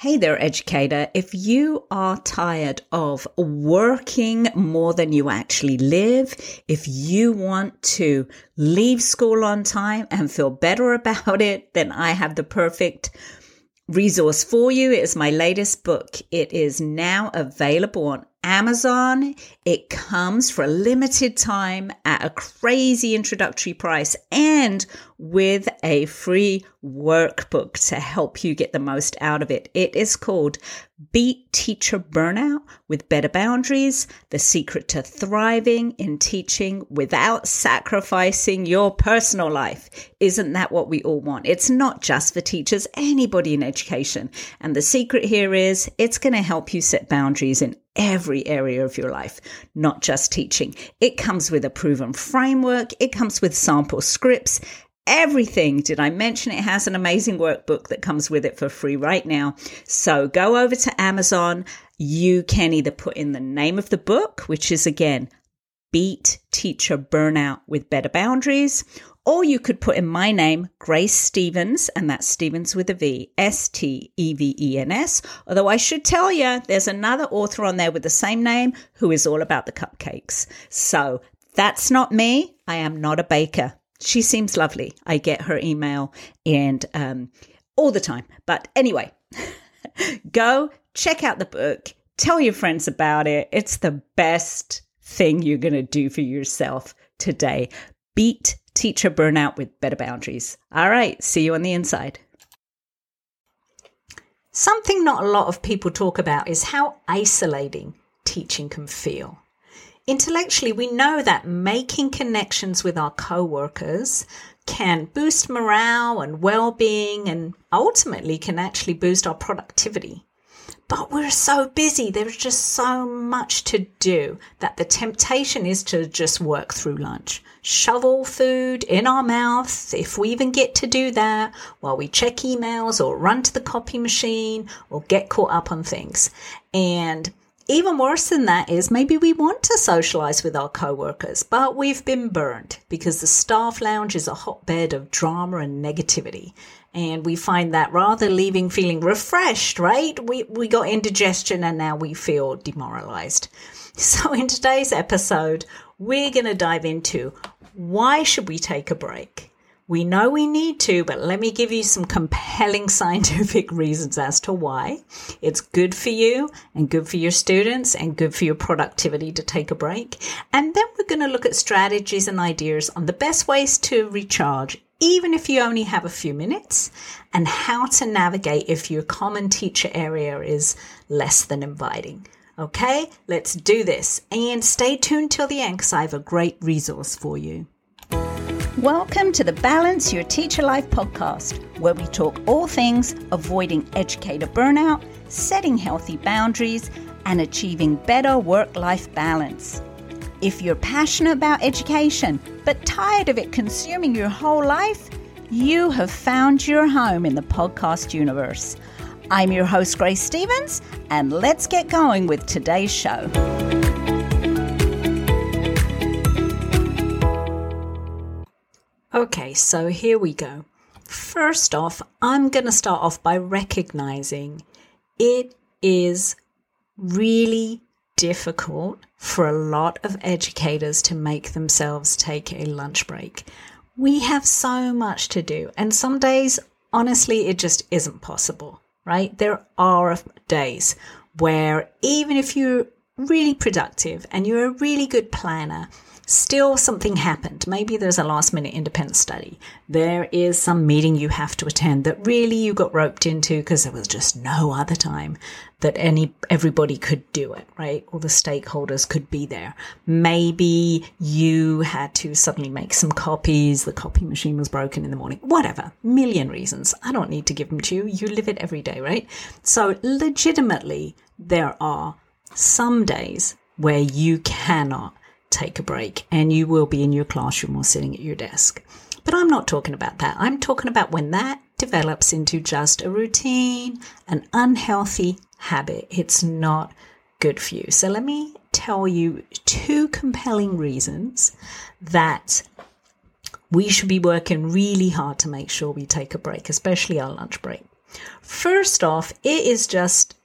Hey there, educator. If you are tired of working more than you actually live, if you want to leave school on time and feel better about it, then I have the perfect resource for you. It is my latest book. It is now available on Amazon. It comes for a limited time at a crazy introductory price and with a free workbook to help you get the most out of it. It is called Beat Teacher Burnout with Better Boundaries The Secret to Thriving in Teaching Without Sacrificing Your Personal Life. Isn't that what we all want? It's not just for teachers, anybody in education. And the secret here is it's going to help you set boundaries in every area of your life, not just teaching. It comes with a proven framework, it comes with sample scripts. Everything. Did I mention it has an amazing workbook that comes with it for free right now? So go over to Amazon. You can either put in the name of the book, which is again, Beat Teacher Burnout with Better Boundaries, or you could put in my name, Grace Stevens, and that's Stevens with a V, S T E V E N S. Although I should tell you, there's another author on there with the same name who is all about the cupcakes. So that's not me. I am not a baker. She seems lovely. I get her email and um, all the time. But anyway, go check out the book. Tell your friends about it. It's the best thing you're going to do for yourself today. Beat teacher burnout with better boundaries. All right, see you on the inside. Something not a lot of people talk about is how isolating teaching can feel. Intellectually, we know that making connections with our co-workers can boost morale and well-being and ultimately can actually boost our productivity. But we're so busy, there's just so much to do that the temptation is to just work through lunch. Shovel food in our mouth, if we even get to do that, while we check emails or run to the copy machine or get caught up on things. And even worse than that is maybe we want to socialize with our coworkers, but we've been burned because the staff lounge is a hotbed of drama and negativity. And we find that rather leaving feeling refreshed, right? We, we got indigestion and now we feel demoralized. So in today's episode, we're going to dive into why should we take a break? We know we need to, but let me give you some compelling scientific reasons as to why. It's good for you and good for your students and good for your productivity to take a break. And then we're going to look at strategies and ideas on the best ways to recharge, even if you only have a few minutes, and how to navigate if your common teacher area is less than inviting. Okay, let's do this. And stay tuned till the end because I have a great resource for you. Welcome to the Balance Your Teacher Life podcast, where we talk all things avoiding educator burnout, setting healthy boundaries, and achieving better work life balance. If you're passionate about education but tired of it consuming your whole life, you have found your home in the podcast universe. I'm your host, Grace Stevens, and let's get going with today's show. Okay, so here we go. First off, I'm going to start off by recognizing it is really difficult for a lot of educators to make themselves take a lunch break. We have so much to do, and some days, honestly, it just isn't possible, right? There are days where even if you're really productive and you're a really good planner, Still, something happened. Maybe there's a last minute independent study. There is some meeting you have to attend that really you got roped into because there was just no other time that any everybody could do it, right? All the stakeholders could be there. Maybe you had to suddenly make some copies. The copy machine was broken in the morning. Whatever. Million reasons. I don't need to give them to you. You live it every day, right? So legitimately, there are some days where you cannot take a break and you will be in your classroom or sitting at your desk. But I'm not talking about that. I'm talking about when that develops into just a routine, an unhealthy habit. It's not good for you. So let me tell you two compelling reasons that we should be working really hard to make sure we take a break, especially our lunch break. First off, it is just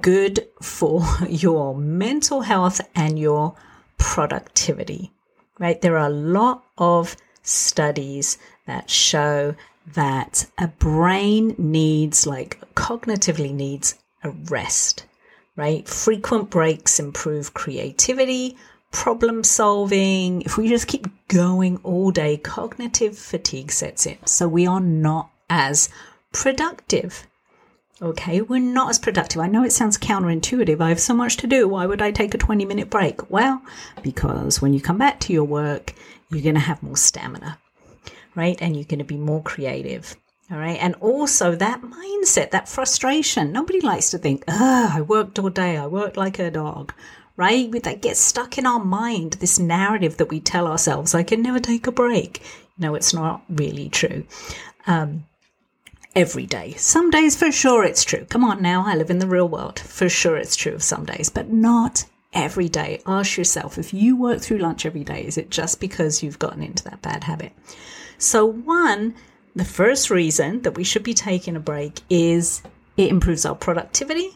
good for your mental health and your productivity, right? There are a lot of studies that show that a brain needs, like cognitively needs a rest, right? Frequent breaks improve creativity, problem solving. If we just keep going all day, cognitive fatigue sets in. So we are not as productive. Okay, we're not as productive. I know it sounds counterintuitive. I have so much to do. Why would I take a 20 minute break? Well, because when you come back to your work, you're going to have more stamina, right? And you're going to be more creative. All right. And also that mindset, that frustration. Nobody likes to think, oh, I worked all day. I worked like a dog, right? That gets stuck in our mind, this narrative that we tell ourselves, I can never take a break. No, it's not really true. Um, every day. Some days for sure it's true. Come on now, I live in the real world. For sure it's true of some days, but not every day. Ask yourself if you work through lunch every day, is it just because you've gotten into that bad habit? So, one, the first reason that we should be taking a break is it improves our productivity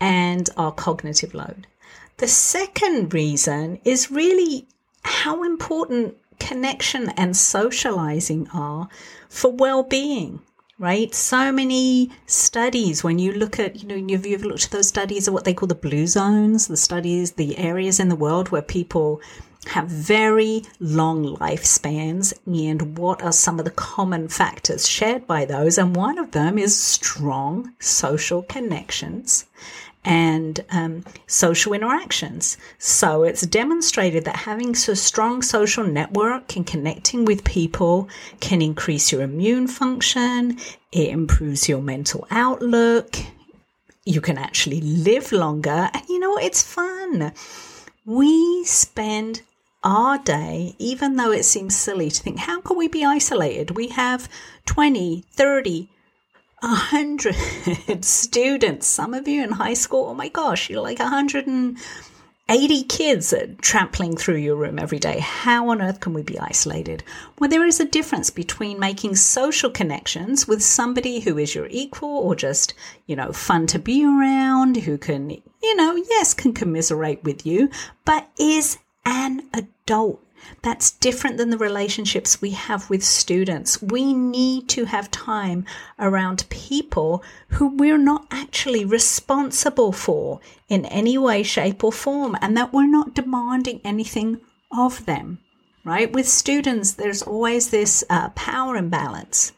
and our cognitive load. The second reason is really how important connection and socializing are for well-being right? So many studies when you look at you know you've, you've looked at those studies of what they call the blue zones the studies the areas in the world where people have very long lifespans and what are some of the common factors shared by those? And one of them is strong social connections and um, social interactions. So it's demonstrated that having a strong social network and connecting with people can increase your immune function, it improves your mental outlook. You can actually live longer, and you know, what? it's fun. We spend our day, even though it seems silly to think, how can we be isolated? We have 20, 30, a hundred students. Some of you in high school, oh my gosh, you're like 180 kids trampling through your room every day. How on earth can we be isolated? Well, there is a difference between making social connections with somebody who is your equal or just, you know, fun to be around, who can, you know, yes, can commiserate with you, but is an adult that's different than the relationships we have with students. We need to have time around people who we're not actually responsible for in any way, shape, or form, and that we're not demanding anything of them, right? With students, there's always this uh, power imbalance.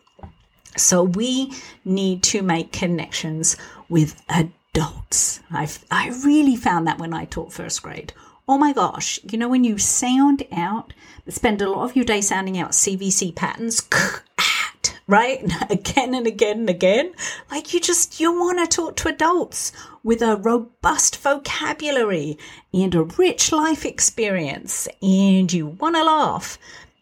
So we need to make connections with adults. I've, I really found that when I taught first grade oh my gosh, you know, when you sound out, spend a lot of your day sounding out CVC patterns, right? Again and again and again. Like you just, you want to talk to adults with a robust vocabulary and a rich life experience and you want to laugh.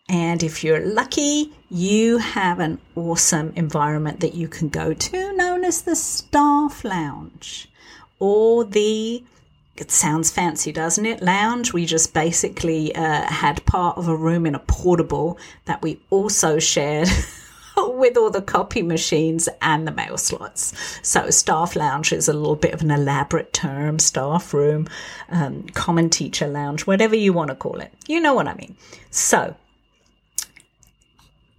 And if you're lucky, you have an awesome environment that you can go to known as the staff lounge or the it sounds fancy, doesn't it? Lounge. We just basically uh, had part of a room in a portable that we also shared with all the copy machines and the mail slots. So, staff lounge is a little bit of an elaborate term, staff room, um, common teacher lounge, whatever you want to call it. You know what I mean. So,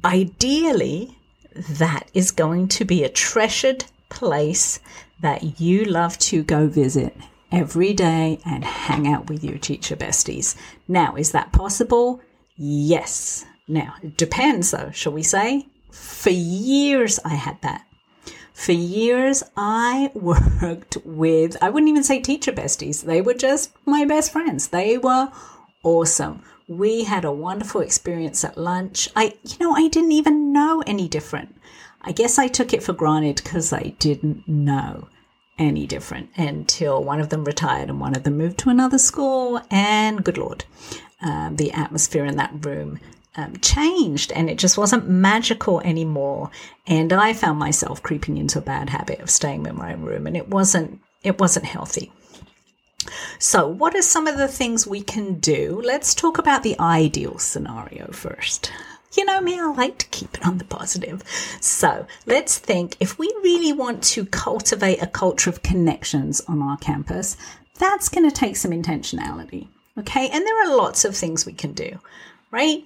ideally, that is going to be a treasured place that you love to go visit every day and hang out with your teacher besties. Now, is that possible? Yes. Now, it depends though, shall we say? For years, I had that. For years, I worked with, I wouldn't even say teacher besties. They were just my best friends. They were awesome. We had a wonderful experience at lunch. I, you know, I didn't even know any different. I guess I took it for granted because I didn't know any different until one of them retired and one of them moved to another school. And good Lord, um, the atmosphere in that room um, changed and it just wasn't magical anymore. And I found myself creeping into a bad habit of staying in my own room and it wasn't, it wasn't healthy. So, what are some of the things we can do? Let's talk about the ideal scenario first. You know me, I like to keep it on the positive. So let's think if we really want to cultivate a culture of connections on our campus, that's going to take some intentionality. Okay. And there are lots of things we can do, right?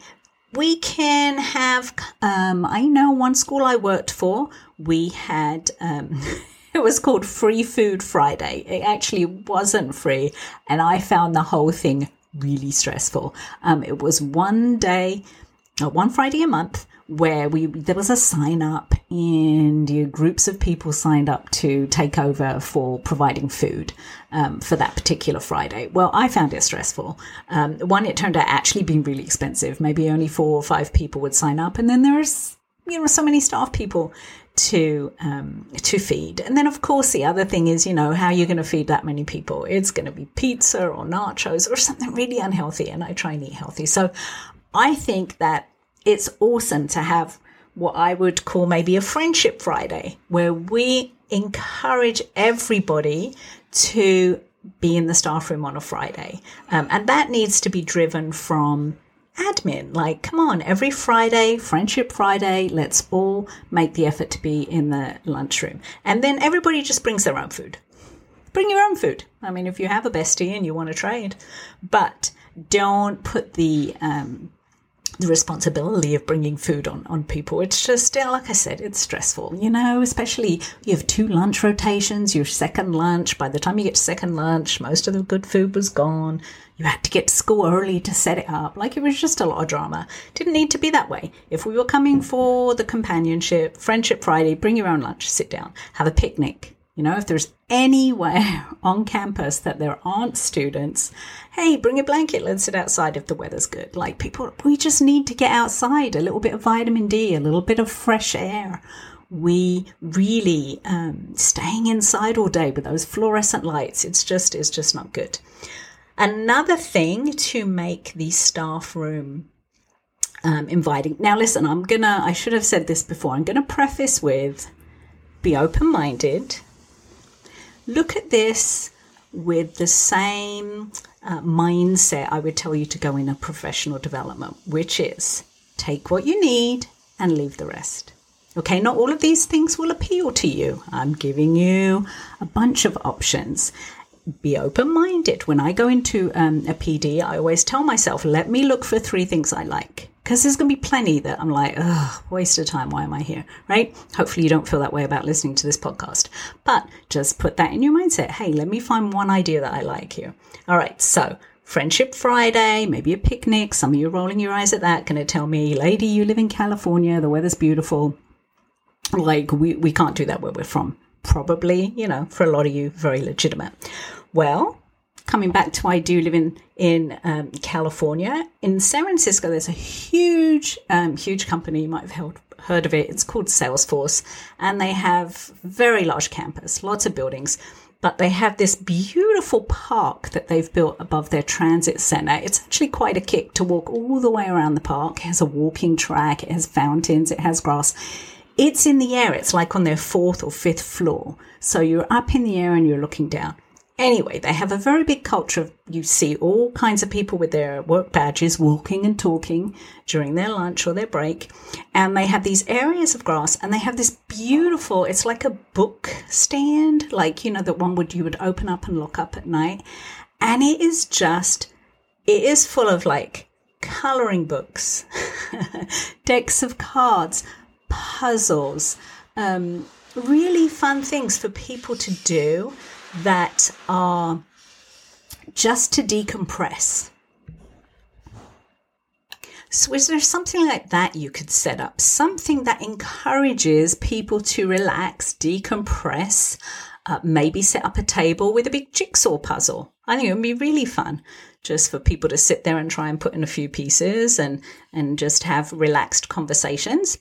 We can have, um, I know one school I worked for, we had, um, it was called Free Food Friday. It actually wasn't free. And I found the whole thing really stressful. Um, it was one day, one Friday a month where we there was a sign up and groups of people signed up to take over for providing food um, for that particular Friday. Well, I found it stressful. Um, one, it turned out actually being really expensive. Maybe only four or five people would sign up, and then there's you know so many staff people to um, to feed. And then, of course, the other thing is, you know, how you're going to feed that many people. It's going to be pizza or nachos or something really unhealthy. And I try and eat healthy. So I think that it's awesome to have what I would call maybe a friendship Friday, where we encourage everybody to be in the staff room on a Friday. Um, and that needs to be driven from admin. Like, come on, every Friday, Friendship Friday, let's all make the effort to be in the lunchroom. And then everybody just brings their own food. Bring your own food. I mean, if you have a bestie and you want to trade, but don't put the um, the responsibility of bringing food on, on people. It's just, yeah, like I said, it's stressful, you know, especially you have two lunch rotations, your second lunch. By the time you get to second lunch, most of the good food was gone. You had to get to school early to set it up. Like it was just a lot of drama. Didn't need to be that way. If we were coming for the companionship, Friendship Friday, bring your own lunch, sit down, have a picnic, you know, if there's anywhere on campus that there aren't students, hey, bring a blanket, let's sit outside if the weather's good. Like people, we just need to get outside, a little bit of vitamin D, a little bit of fresh air. We really um, staying inside all day with those fluorescent lights. It's just, it's just not good. Another thing to make the staff room um, inviting. Now, listen, I'm gonna. I should have said this before. I'm gonna preface with be open minded look at this with the same uh, mindset I would tell you to go in a professional development, which is take what you need and leave the rest. Okay, not all of these things will appeal to you. I'm giving you a bunch of options. Be open minded. When I go into um, a PD, I always tell myself, let me look for three things I like because there's going to be plenty that I'm like, ugh, waste of time. Why am I here? Right? Hopefully, you don't feel that way about listening to this podcast. But just put that in your mindset. Hey, let me find one idea that I like here. All right. So, Friendship Friday, maybe a picnic. Some of you rolling your eyes at that, going to tell me, lady, you live in California, the weather's beautiful. Like, we, we can't do that where we're from. Probably, you know, for a lot of you, very legitimate. Well, coming back to I do live in in um, California. In San Francisco, there's a huge, um, huge company. You might have heard, heard of it. It's called Salesforce, and they have very large campus, lots of buildings. But they have this beautiful park that they've built above their transit center. It's actually quite a kick to walk all the way around the park. It has a walking track, it has fountains, it has grass. It's in the air. It's like on their fourth or fifth floor. So you're up in the air and you're looking down. Anyway, they have a very big culture of you see all kinds of people with their work badges walking and talking during their lunch or their break. And they have these areas of grass and they have this beautiful, it's like a book stand, like, you know, that one would you would open up and lock up at night. And it is just, it is full of like coloring books, decks of cards, puzzles, um, really fun things for people to do that are just to decompress. So, is there something like that you could set up? Something that encourages people to relax, decompress, uh, maybe set up a table with a big jigsaw puzzle. I think it would be really fun just for people to sit there and try and put in a few pieces and, and just have relaxed conversations.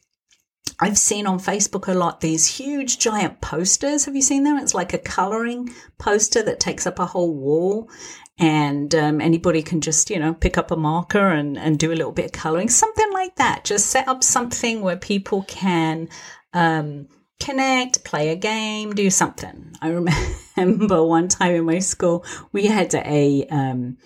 I've seen on Facebook a lot these huge giant posters. Have you seen them? It's like a coloring poster that takes up a whole wall. And um, anybody can just, you know, pick up a marker and, and do a little bit of coloring, something like that. Just set up something where people can um, connect, play a game, do something. I remember one time in my school, we had a, um,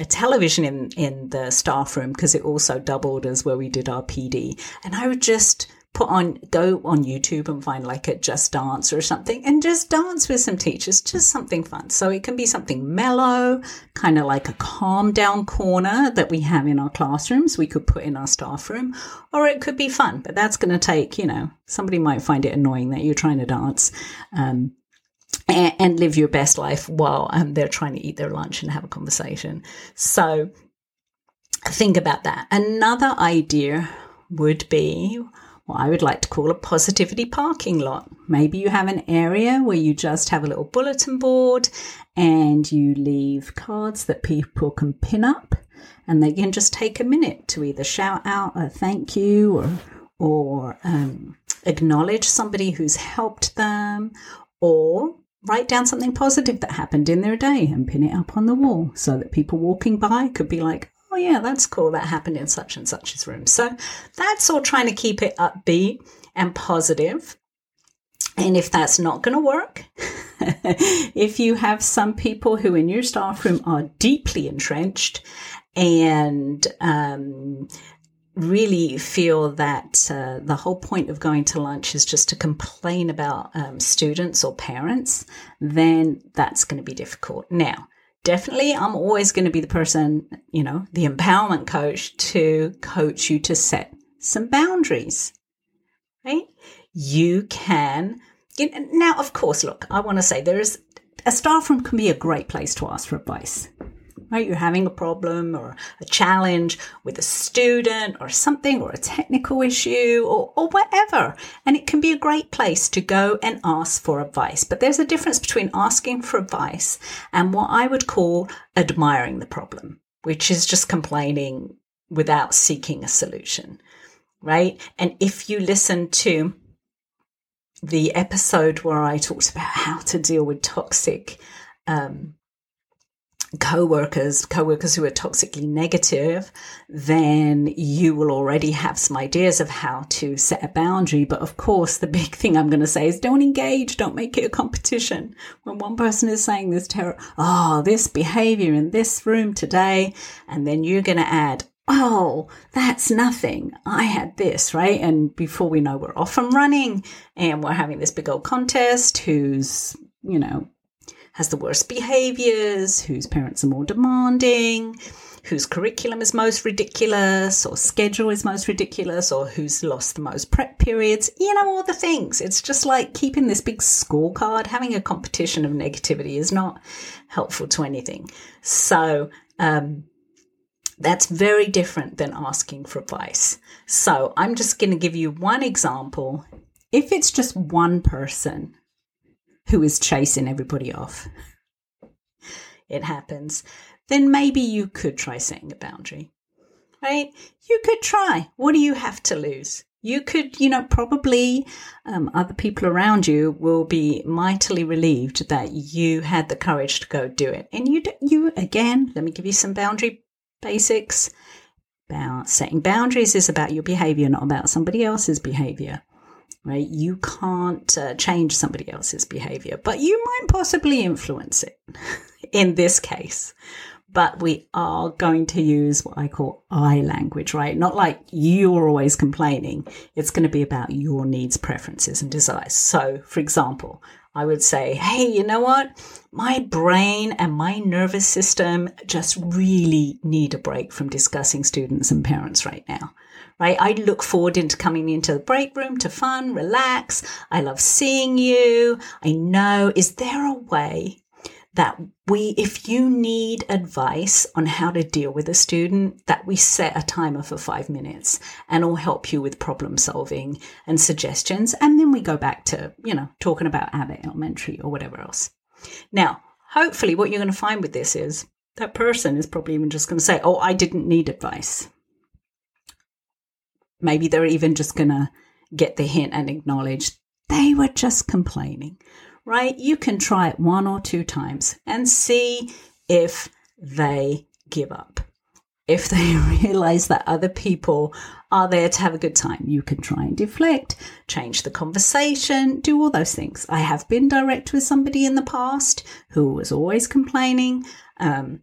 a television in, in the staff room because it also doubled as where we did our PD. And I would just put on, go on YouTube and find like a just dance or something and just dance with some teachers, just something fun. So it can be something mellow, kind of like a calm down corner that we have in our classrooms. We could put in our staff room or it could be fun, but that's going to take, you know, somebody might find it annoying that you're trying to dance. Um, and, live your best life while um, they're trying to eat their lunch and have a conversation. So think about that. Another idea would be I would like to call a positivity parking lot. Maybe you have an area where you just have a little bulletin board and you leave cards that people can pin up and they can just take a minute to either shout out a thank you or or um, acknowledge somebody who's helped them or write down something positive that happened in their day and pin it up on the wall so that people walking by could be like, oh, yeah, that's cool. That happened in such and such's room. So that's all trying to keep it upbeat and positive. And if that's not going to work, if you have some people who in your staff room are deeply entrenched and um, really feel that uh, the whole point of going to lunch is just to complain about um, students or parents, then that's going to be difficult. Now, definitely, I'm always going to be the person, you know, the empowerment coach to coach you to set some boundaries, right? You can. Now, of course, look, I want to say there is a staff room can be a great place to ask for advice right? You're having a problem or a challenge with a student or something or a technical issue or, or whatever. And it can be a great place to go and ask for advice. But there's a difference between asking for advice and what I would call admiring the problem, which is just complaining without seeking a solution, right? And if you listen to the episode where I talked about how to deal with toxic um, co-workers co-workers who are toxically negative then you will already have some ideas of how to set a boundary but of course the big thing i'm going to say is don't engage don't make it a competition when one person is saying this terror oh this behavior in this room today and then you're going to add oh, that's nothing. I had this, right? And before we know, we're off and running and we're having this big old contest who's, you know, has the worst behaviors, whose parents are more demanding, whose curriculum is most ridiculous, or schedule is most ridiculous, or who's lost the most prep periods, you know, all the things. It's just like keeping this big scorecard. Having a competition of negativity is not helpful to anything. So, um, that's very different than asking for advice. So, I'm just going to give you one example. If it's just one person who is chasing everybody off. It happens. Then maybe you could try setting a boundary, right? You could try. What do you have to lose? You could, you know, probably um, other people around you will be mightily relieved that you had the courage to go do it. And you, you again, let me give you some boundary basics. About setting boundaries is about your behavior, not about somebody else's behavior right? You can't uh, change somebody else's behavior, but you might possibly influence it in this case. But we are going to use what I call I language, right? Not like you're always complaining. It's going to be about your needs, preferences, and desires. So, for example, I would say, hey, you know what? My brain and my nervous system just really need a break from discussing students and parents right now right? I look forward into coming into the break room to fun, relax. I love seeing you. I know, is there a way that we, if you need advice on how to deal with a student, that we set a timer for five minutes and I'll help you with problem solving and suggestions. And then we go back to, you know, talking about Abbott Elementary or whatever else. Now, hopefully what you're going to find with this is that person is probably even just going to say, Oh, I didn't need advice. Maybe they're even just going to get the hint and acknowledge they were just complaining, right? You can try it one or two times and see if they give up. If they realize that other people are there to have a good time, you can try and deflect, change the conversation, do all those things. I have been direct with somebody in the past who was always complaining. Um,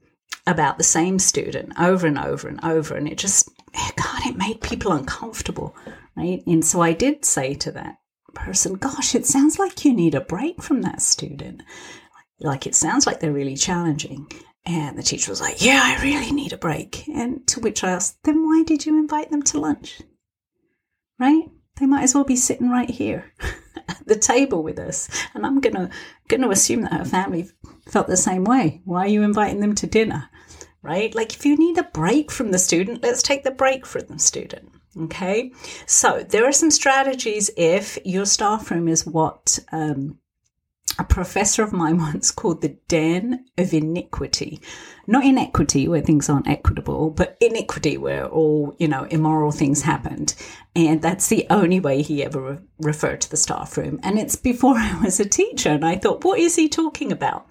about the same student over and over and over. And it just, God, it made people uncomfortable, right? And so I did say to that person, Gosh, it sounds like you need a break from that student. Like it sounds like they're really challenging. And the teacher was like, Yeah, I really need a break. And to which I asked, Then why did you invite them to lunch? Right? They might as well be sitting right here at the table with us. And I'm gonna gonna assume that her family felt the same way. Why are you inviting them to dinner? Right? Like if you need a break from the student, let's take the break from the student. Okay. So there are some strategies if your staff room is what um, a professor of mine once called the den of iniquity. Not inequity where things aren't equitable, but iniquity where all, you know, immoral things happened. And that's the only way he ever re- referred to the staff room. And it's before I was a teacher. And I thought, what is he talking about?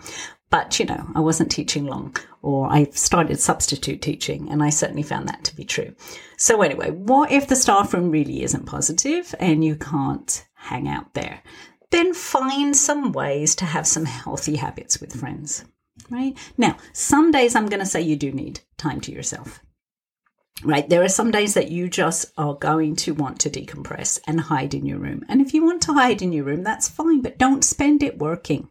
But, you know, I wasn't teaching long, or I started substitute teaching, and I certainly found that to be true. So, anyway, what if the staff room really isn't positive and you can't hang out there? then find some ways to have some healthy habits with friends. Right? Now, some days I'm going to say you do need time to yourself. Right? There are some days that you just are going to want to decompress and hide in your room. And if you want to hide in your room, that's fine, but don't spend it working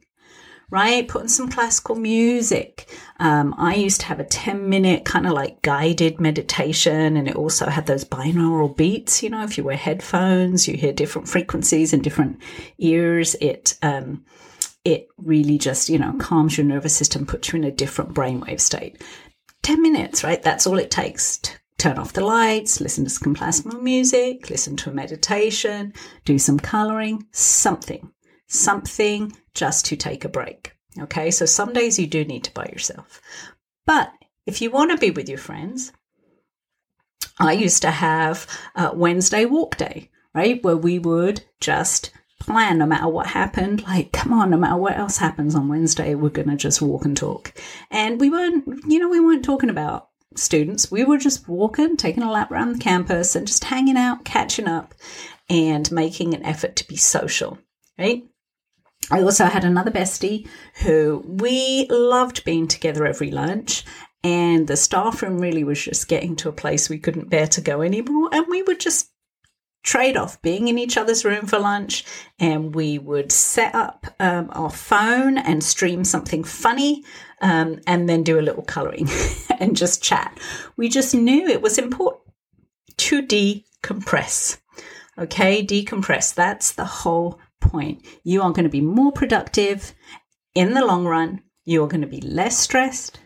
right? Put on some classical music. Um, I used to have a 10 minute kind of like guided meditation, and it also had those binaural beats. You know, if you wear headphones, you hear different frequencies in different ears. It, um, it really just, you know, calms your nervous system, puts you in a different brainwave state. 10 minutes, right? That's all it takes to turn off the lights, listen to some classical music, listen to a meditation, do some coloring, something something just to take a break. Okay, so some days you do need to by yourself. But if you want to be with your friends, I used to have Wednesday walk day, right? Where we would just plan no matter what happened. Like, come on, no matter what else happens on Wednesday, we're going to just walk and talk. And we weren't, you know, we weren't talking about students. We were just walking, taking a lap around the campus and just hanging out, catching up, and making an effort to be social, right? I also had another bestie who we loved being together every lunch. And the staff room really was just getting to a place we couldn't bear to go anymore. And we would just trade off being in each other's room for lunch and we would set up um, our phone and stream something funny um, and then do a little coloring and just chat. We just knew it was important to decompress. Okay, decompress. That's the whole point, you are going to be more productive in the long run. You are going to be less stressed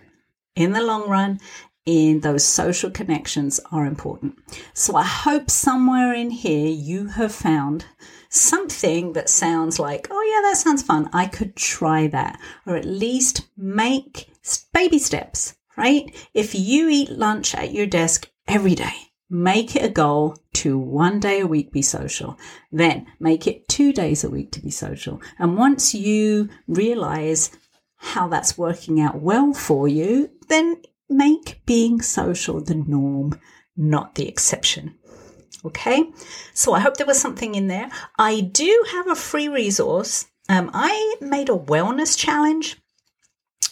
in the long run. And those social connections are important. So I hope somewhere in here you have found something that sounds like, oh, yeah, that sounds fun. I could try that. Or at least make baby steps, right? If you eat lunch at your desk every day, Make it a goal to one day a week be social. Then make it two days a week to be social. And once you realize how that's working out well for you, then make being social the norm, not the exception. Okay, so I hope there was something in there. I do have a free resource. Um, I made a wellness challenge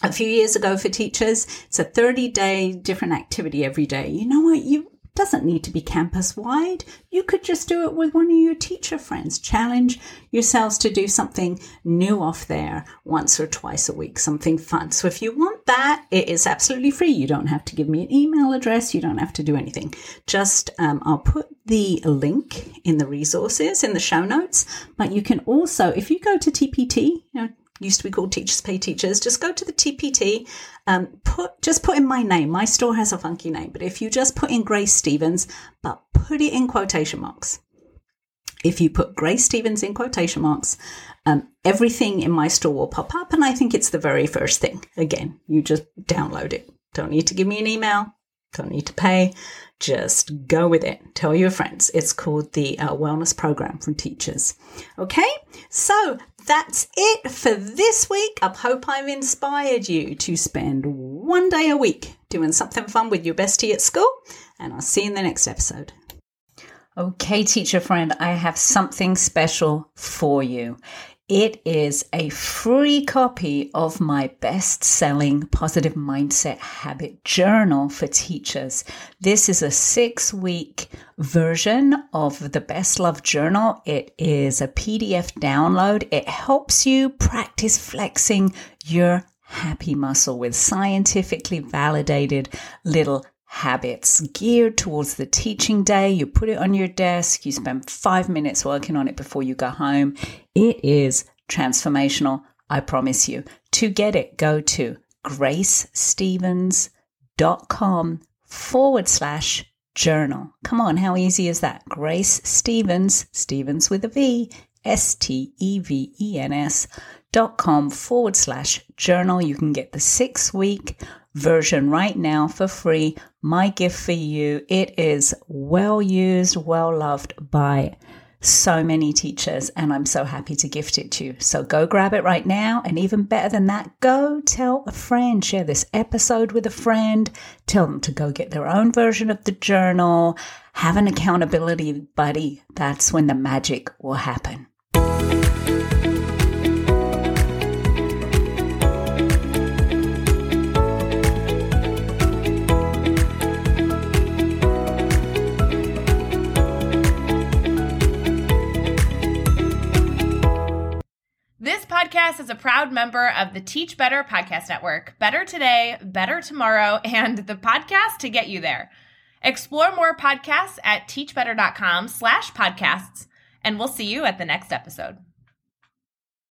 a few years ago for teachers. It's a 30 day different activity every day. You know what? You doesn't need to be campus wide. You could just do it with one of your teacher friends. Challenge yourselves to do something new off there once or twice a week, something fun. So if you want that, it is absolutely free. You don't have to give me an email address. You don't have to do anything. Just, um, I'll put the link in the resources in the show notes, but you can also, if you go to TPT, you know, used to be called Teachers Pay Teachers, just go to the TPT, um, put just put in my name. My store has a funky name, but if you just put in Grace Stevens, but put it in quotation marks. If you put Grace Stevens in quotation marks, um, everything in my store will pop up, and I think it's the very first thing. Again, you just download it. Don't need to give me an email. Don't need to pay. Just go with it. Tell your friends. It's called the uh, Wellness Program from Teachers. Okay, so that's it for this week. I hope I've inspired you to spend one day a week doing something fun with your bestie at school, and I'll see you in the next episode. Okay, teacher friend, I have something special for you. It is a free copy of my best selling positive mindset habit journal for teachers. This is a six week version of the best love journal. It is a PDF download. It helps you practice flexing your happy muscle with scientifically validated little habits geared towards the teaching day. You put it on your desk, you spend five minutes working on it before you go home. It is transformational, I promise you. To get it, go to gracestevens.com forward slash journal. Come on, how easy is that? Grace Stevens, Stevens with a V, S T E V E N S dot com forward slash journal. You can get the six week version right now for free. My gift for you. It is well used, well loved by so many teachers, and I'm so happy to gift it to you. So go grab it right now. And even better than that, go tell a friend, share this episode with a friend, tell them to go get their own version of the journal, have an accountability buddy. That's when the magic will happen. Podcast is a proud member of the Teach Better Podcast Network. Better today, better tomorrow, and the podcast to get you there. Explore more podcasts at teachbetter.com slash podcasts, and we'll see you at the next episode.